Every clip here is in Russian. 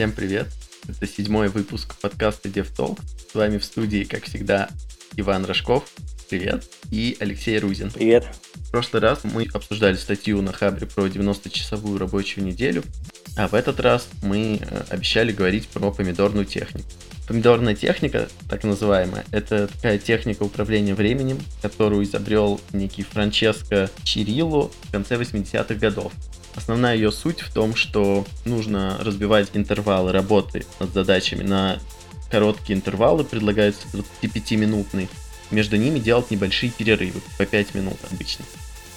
Всем привет! Это седьмой выпуск подкаста DevTalk. С вами в студии, как всегда, Иван Рожков. Привет. И Алексей Рузин. Привет. В прошлый раз мы обсуждали статью на Хабре про 90-часовую рабочую неделю, а в этот раз мы э, обещали говорить про помидорную технику. Помидорная техника, так называемая, это такая техника управления временем, которую изобрел некий Франческо Чирилло в конце 80-х годов. Основная ее суть в том, что нужно разбивать интервалы работы над задачами на короткие интервалы, предлагаются 25-минутные. Между ними делать небольшие перерывы, по 5 минут обычно.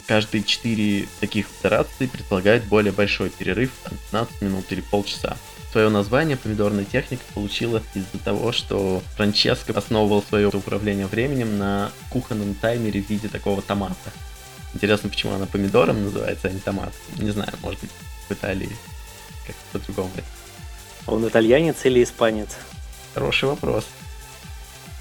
Каждые 4 таких итерации предполагают более большой перерыв, 15 минут или полчаса. Свое название помидорная техника получила из-за того, что Франческо основывал свое управление временем на кухонном таймере в виде такого томата. Интересно, почему она помидором называется, а не томат. Не знаю, может быть, в Италии как-то по-другому. Он итальянец или испанец? Хороший вопрос.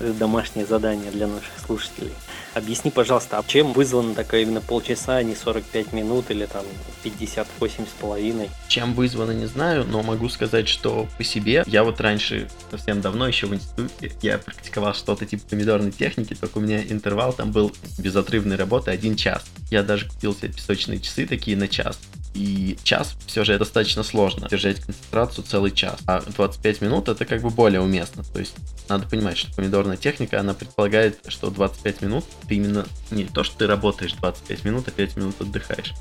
Это домашнее задание для наших слушателей. Объясни, пожалуйста, а чем вызвано такое именно полчаса, а не 45 минут или там 58 с половиной? Чем вызвано, не знаю, но могу сказать, что по себе я вот раньше, совсем давно, еще в институте, я практиковал что-то типа помидорной техники, только у меня интервал там был безотрывной работы один час. Я даже купил себе песочные часы такие на час. И час все же достаточно сложно держать концентрацию целый час. А 25 минут это как бы более уместно. То есть надо понимать, что помидорная техника, она предполагает, что 25 минут ты именно не то, что ты работаешь 25 минут, а 5 минут отдыхаешь.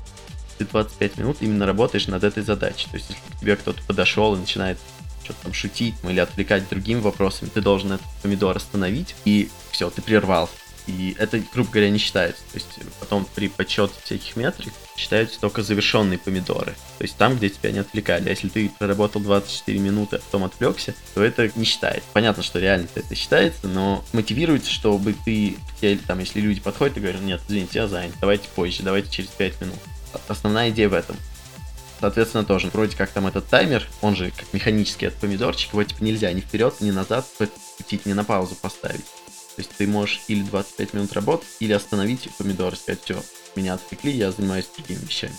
Ты 25 минут именно работаешь над этой задачей. То есть если к тебе кто-то подошел и начинает что-то там шутить или отвлекать другими вопросами, ты должен этот помидор остановить, и все, ты прервался. И это, грубо говоря, не считается. То есть потом при подсчете всяких метрик считаются только завершенные помидоры. То есть там, где тебя не отвлекали. А если ты проработал 24 минуты, а потом отвлекся, то это не считается. Понятно, что реально это считается, но мотивируется, чтобы ты, там, если люди подходят и говорят, нет, извините, я занят, давайте позже, давайте через 5 минут. Основная идея в этом. Соответственно, тоже, вроде как там этот таймер, он же как механический от помидорчик, его типа нельзя ни вперед, ни назад крутить, ни на паузу поставить. То есть ты можешь или 25 минут работать, или остановить помидор и сказать, все, меня отвлекли, я занимаюсь другими вещами.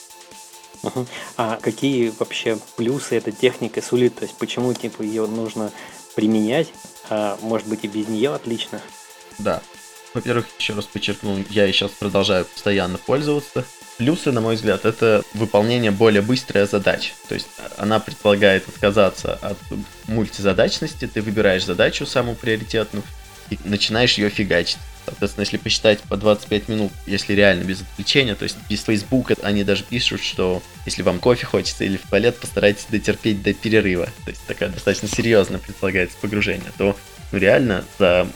А какие вообще плюсы этой техники сулит? То есть почему типа ее нужно применять, а может быть и без нее отлично? Да. Во-первых, еще раз подчеркну, я и сейчас продолжаю постоянно пользоваться. Плюсы, на мой взгляд, это выполнение более быстрой задач. То есть она предполагает отказаться от мультизадачности, ты выбираешь задачу самую приоритетную, и начинаешь ее фигачить. Соответственно, если посчитать по 25 минут, если реально без отвлечения, то есть без Facebook, они даже пишут, что если вам кофе хочется или в туалет, постарайтесь дотерпеть до перерыва. То есть такая достаточно серьезно предполагается погружение. То ну, реально за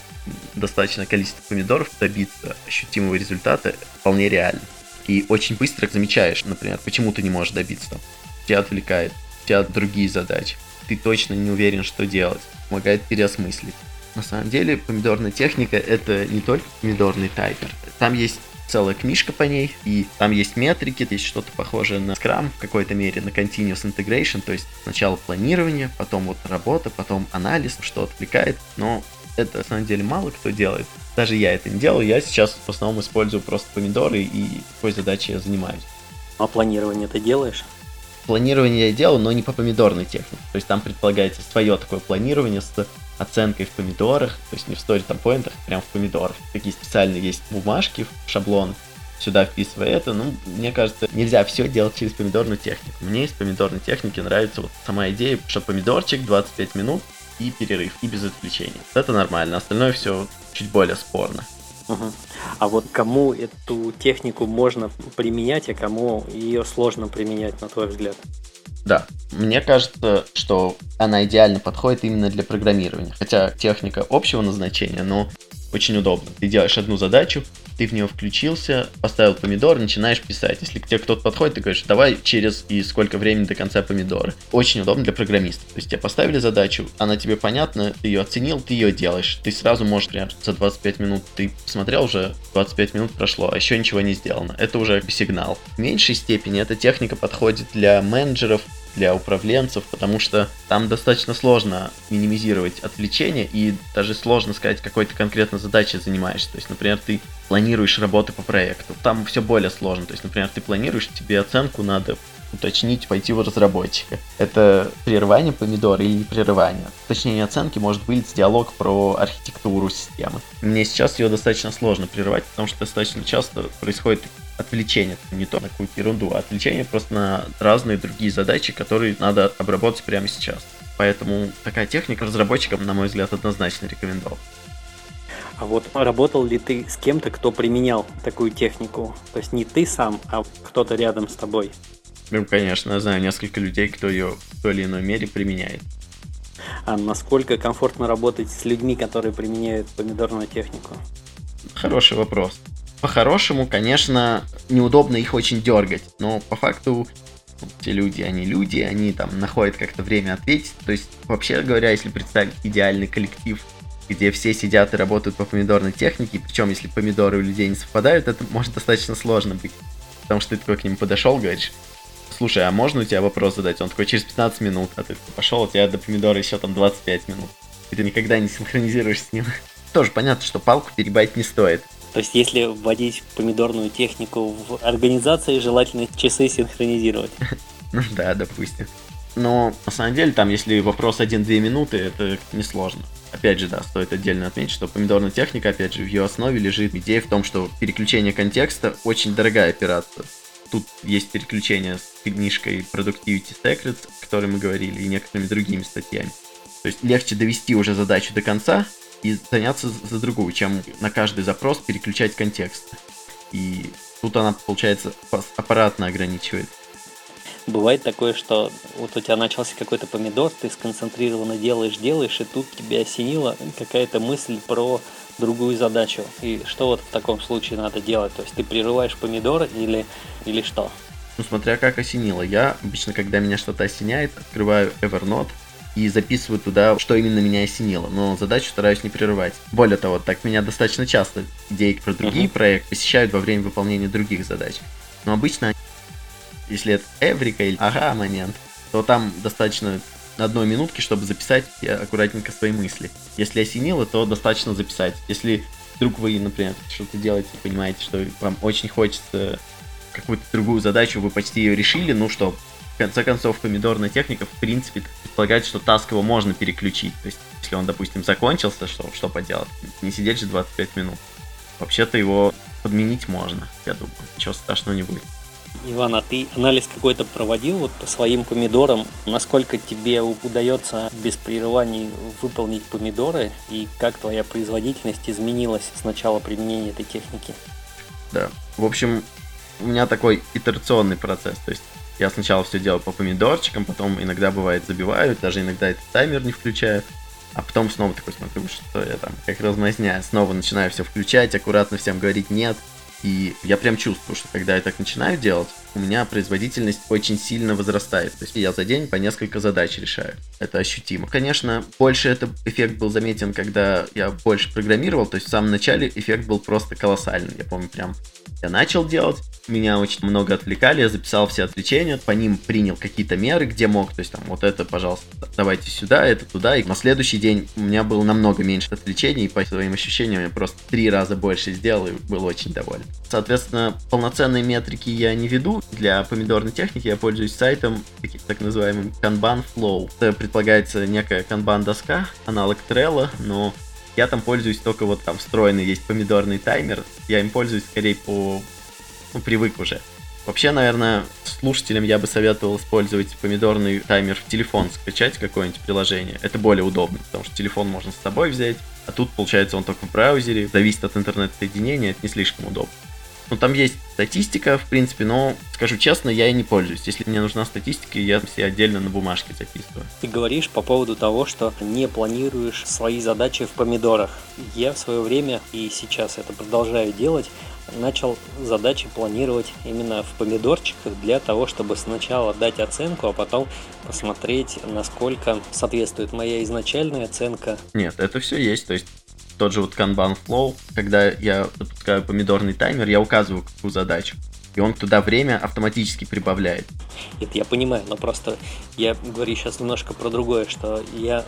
достаточное количество помидоров добиться ощутимого результата вполне реально. И очень быстро замечаешь, например, почему ты не можешь добиться. Тебя отвлекает, тебя другие задачи. Ты точно не уверен, что делать. Помогает переосмыслить. На самом деле, помидорная техника это не только помидорный тайпер. Там есть целая книжка по ней, и там есть метрики, есть что-то похожее на Scrum в какой-то мере, на Continuous Integration, то есть сначала планирование, потом вот работа, потом анализ, что отвлекает, но это на самом деле мало кто делает. Даже я это не делаю, я сейчас в основном использую просто помидоры, и такой задачей я занимаюсь. А планирование ты делаешь? Планирование я делаю, но не по помидорной технике. То есть там предполагается свое такое планирование с оценкой в помидорах, то есть не в story там поинтах, прям в помидорах. Такие специальные есть бумажки, шаблон, сюда вписывая это, ну, мне кажется, нельзя все делать через помидорную технику. Мне из помидорной техники нравится вот сама идея, что помидорчик 25 минут и перерыв, и без отвлечений. Это нормально, остальное все чуть более спорно. А вот кому эту технику можно применять, а кому ее сложно применять, на твой взгляд? Да, мне кажется, что она идеально подходит именно для программирования. Хотя техника общего назначения, но очень удобно. Ты делаешь одну задачу, ты в нее включился, поставил помидор, начинаешь писать. Если к тебе кто-то подходит, ты говоришь, давай через и сколько времени до конца помидора. Очень удобно для программистов. То есть тебе поставили задачу, она тебе понятна, ты ее оценил, ты ее делаешь. Ты сразу можешь, например, за 25 минут ты посмотрел уже, 25 минут прошло, а еще ничего не сделано. Это уже сигнал. В меньшей степени эта техника подходит для менеджеров, для управленцев, потому что там достаточно сложно минимизировать отвлечения и даже сложно сказать, какой то конкретно задачей занимаешься. То есть, например, ты планируешь работы по проекту. Там все более сложно. То есть, например, ты планируешь, тебе оценку надо уточнить, пойти в разработчика. Это прерывание помидора или не прерывание. Уточнение оценки может быть диалог про архитектуру системы. Мне сейчас ее достаточно сложно прерывать, потому что достаточно часто происходит отвлечение, не то на какую-то ерунду, а отвлечение просто на разные другие задачи, которые надо обработать прямо сейчас. Поэтому такая техника разработчикам, на мой взгляд, однозначно рекомендовал. А вот работал ли ты с кем-то, кто применял такую технику? То есть не ты сам, а кто-то рядом с тобой? Ну, конечно, я знаю несколько людей, кто ее в той или иной мере применяет. А насколько комфортно работать с людьми, которые применяют помидорную технику? Хороший вопрос. По-хорошему, конечно, неудобно их очень дергать, но по факту те люди, они люди, они там находят как-то время ответить. То есть, вообще говоря, если представить идеальный коллектив, где все сидят и работают по помидорной технике, причем если помидоры у людей не совпадают, это может достаточно сложно быть. Потому что ты такой к нему подошел, говоришь, слушай, а можно у тебя вопрос задать? Он такой, через 15 минут, а ты пошел, у тебя до помидора еще там 25 минут. И ты никогда не синхронизируешь с ним. Тоже понятно, что палку перебать не стоит. То есть, если вводить помидорную технику в организации, желательно часы синхронизировать. Ну да, допустим. Но на самом деле, там, если вопрос 1-2 минуты, это несложно. Опять же, да, стоит отдельно отметить, что помидорная техника, опять же, в ее основе лежит идея в том, что переключение контекста очень дорогая операция. Тут есть переключение с книжкой Productivity Secrets, о которой мы говорили, и некоторыми другими статьями. То есть легче довести уже задачу до конца и заняться за другую, чем на каждый запрос переключать контекст. И тут она, получается, аппаратно ограничивает. Бывает такое, что вот у тебя начался какой-то помидор, ты сконцентрированно делаешь, делаешь, и тут тебя осенила какая-то мысль про другую задачу. И что вот в таком случае надо делать? То есть ты прерываешь помидор или, или что? Ну, смотря как осенило. Я обычно, когда меня что-то осеняет, открываю Evernote и записываю туда, что именно меня осенило. Но задачу стараюсь не прерывать. Более того, так меня достаточно часто идеи про другие uh-huh. проекты посещают во время выполнения других задач. Но обычно если это эврика или ага момент, то там достаточно одной минутки, чтобы записать аккуратненько свои мысли. Если осенило, то достаточно записать. Если вдруг вы, например, что-то делаете, понимаете, что вам очень хочется какую-то другую задачу, вы почти ее решили, ну что, в конце концов, помидорная техника, в принципе, предполагает, что таск его можно переключить. То есть, если он, допустим, закончился, что, что поделать? Не сидеть же 25 минут. Вообще-то его подменить можно, я думаю. Ничего страшного не будет. Иван, а ты анализ какой-то проводил вот по своим помидорам? Насколько тебе удается без прерываний выполнить помидоры? И как твоя производительность изменилась с начала применения этой техники? Да, в общем, у меня такой итерационный процесс. То есть я сначала все делаю по помидорчикам, потом иногда бывает забиваю, даже иногда этот таймер не включаю. А потом снова такой смотрю, что я там, как размазня, снова начинаю все включать, аккуратно всем говорить нет, и я прям чувствую, что когда я так начинаю делать, у меня производительность очень сильно возрастает. То есть я за день по несколько задач решаю. Это ощутимо. Конечно, больше этот эффект был заметен, когда я больше программировал. То есть в самом начале эффект был просто колоссальный. Я помню, прям я начал делать, меня очень много отвлекали, я записал все отвлечения, по ним принял какие-то меры, где мог, то есть там вот это, пожалуйста, давайте сюда, это туда, и на следующий день у меня было намного меньше отвлечений, и по своим ощущениям я просто три раза больше сделал и был очень доволен. Соответственно, полноценные метрики я не веду, для помидорной техники я пользуюсь сайтом, так называемым Kanban Flow. Это предполагается некая Kanban доска, аналог Trello, но я там пользуюсь только вот там встроенный есть помидорный таймер. Я им пользуюсь скорее по... Ну, привык уже. Вообще, наверное, слушателям я бы советовал использовать помидорный таймер в телефон, скачать какое-нибудь приложение. Это более удобно, потому что телефон можно с собой взять, а тут, получается, он только в браузере, зависит от интернет-соединения, это не слишком удобно. Ну, там есть статистика, в принципе, но, скажу честно, я и не пользуюсь. Если мне нужна статистика, я все отдельно на бумажке записываю. Ты говоришь по поводу того, что не планируешь свои задачи в помидорах. Я в свое время, и сейчас это продолжаю делать, начал задачи планировать именно в помидорчиках для того, чтобы сначала дать оценку, а потом посмотреть, насколько соответствует моя изначальная оценка. Нет, это все есть. То есть тот же вот Kanban Flow, когда я запускаю помидорный таймер, я указываю какую задачу. И он туда время автоматически прибавляет. Это я понимаю, но просто я говорю сейчас немножко про другое, что я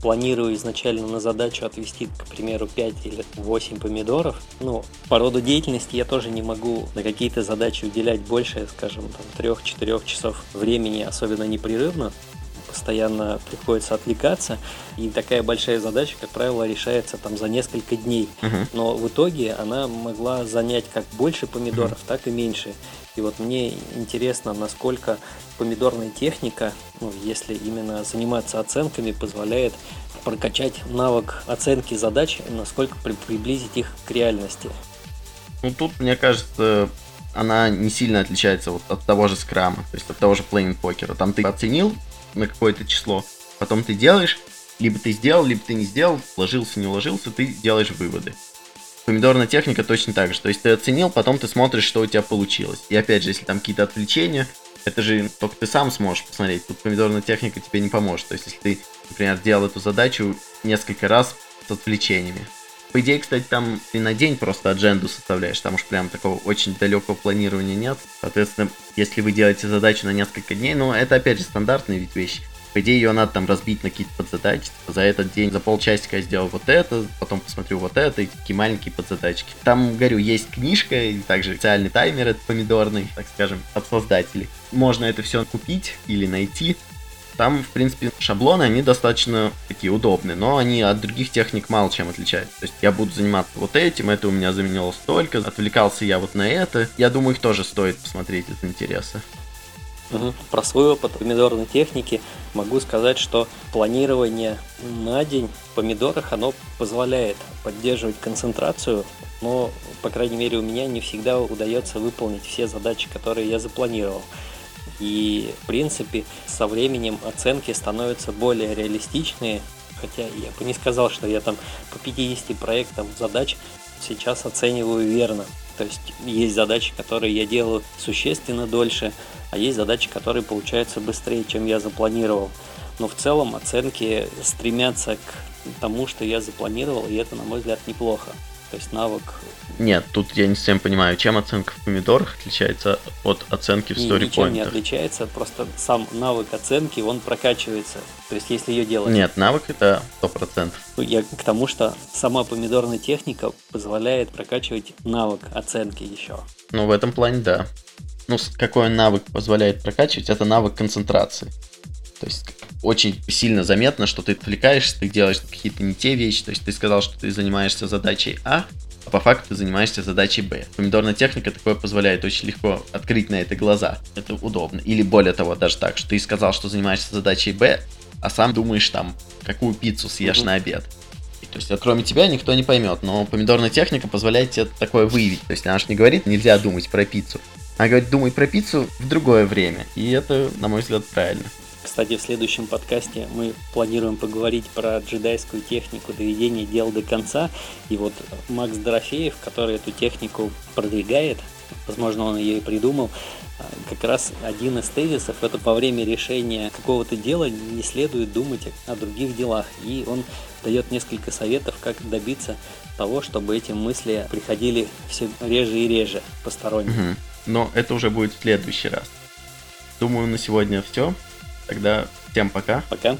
планирую изначально на задачу отвести, к примеру, 5 или 8 помидоров, ну, по роду деятельности я тоже не могу на какие-то задачи уделять больше, скажем, там, 3-4 часов времени, особенно непрерывно, постоянно приходится отвлекаться, и такая большая задача, как правило, решается там за несколько дней. Uh-huh. Но в итоге она могла занять как больше помидоров, uh-huh. так и меньше. И вот мне интересно, насколько помидорная техника, ну, если именно заниматься оценками, позволяет прокачать навык оценки задач, насколько при- приблизить их к реальности. Ну тут, мне кажется, она не сильно отличается вот от того же скрама, то есть от того же плейн покера. Там ты оценил на какое-то число, потом ты делаешь, либо ты сделал, либо ты не сделал, ложился, не ложился, ты делаешь выводы. Помидорная техника точно так же. То есть ты оценил, потом ты смотришь, что у тебя получилось. И опять же, если там какие-то отвлечения, это же только ты сам сможешь посмотреть. Тут помидорная техника тебе не поможет. То есть если ты, например, делал эту задачу несколько раз с отвлечениями. По идее, кстати, там ты на день просто адженду составляешь, там уж прям такого очень далекого планирования нет. Соответственно, если вы делаете задачу на несколько дней, ну, это опять же стандартная ведь вещь. По идее, ее надо там разбить на какие-то подзадачи. За этот день, за полчасика я сделал вот это, потом посмотрю вот это, и такие маленькие подзадачки. Там, говорю, есть книжка, и также специальный таймер это помидорный, так скажем, от создателей. Можно это все купить или найти. Там, в принципе, шаблоны, они достаточно такие удобные, но они от других техник мало чем отличаются. То есть я буду заниматься вот этим, это у меня заменило столько, отвлекался я вот на это. Я думаю, их тоже стоит посмотреть из интереса. Про свой опыт помидорной техники могу сказать, что планирование на день в помидорах, оно позволяет поддерживать концентрацию, но, по крайней мере, у меня не всегда удается выполнить все задачи, которые я запланировал. И, в принципе, со временем оценки становятся более реалистичные, хотя я бы не сказал, что я там по 50 проектам задач сейчас оцениваю верно. То есть есть задачи, которые я делаю существенно дольше, а есть задачи, которые получаются быстрее, чем я запланировал. Но в целом оценки стремятся к тому, что я запланировал, и это, на мой взгляд, неплохо. То есть навык... Нет, тут я не совсем понимаю, чем оценка в помидорах отличается от оценки в story Ничем не отличается, просто сам навык оценки, он прокачивается. То есть если ее делать... Нет, навык это 100%. Ну, я к тому, что сама помидорная техника позволяет прокачивать навык оценки еще. Ну, в этом плане да. Ну, какой навык позволяет прокачивать, это навык концентрации. То есть очень сильно заметно, что ты отвлекаешься, ты делаешь какие-то не те вещи. То есть ты сказал, что ты занимаешься задачей А, а по факту ты занимаешься задачей Б. Помидорная техника такое позволяет очень легко открыть на это глаза. Это удобно. Или более того, даже так, что ты сказал, что занимаешься задачей Б, а сам думаешь там, какую пиццу съешь mm-hmm. на обед. То есть, кроме тебя никто не поймет, но помидорная техника позволяет тебе такое выявить. То есть, она же не говорит, нельзя думать про пиццу. Она говорит, думай про пиццу в другое время. И это, на мой взгляд, правильно. Кстати, в следующем подкасте мы планируем поговорить про джедайскую технику доведения дел до конца. И вот Макс Дорофеев, который эту технику продвигает, возможно, он ее и придумал, а, как раз один из тезисов это во время решения какого-то дела не следует думать о других делах. И он дает несколько советов, как добиться того, чтобы эти мысли приходили все реже и реже посторонние. Угу. Но это уже будет в следующий раз. Думаю, на сегодня все. Тогда всем пока. Пока.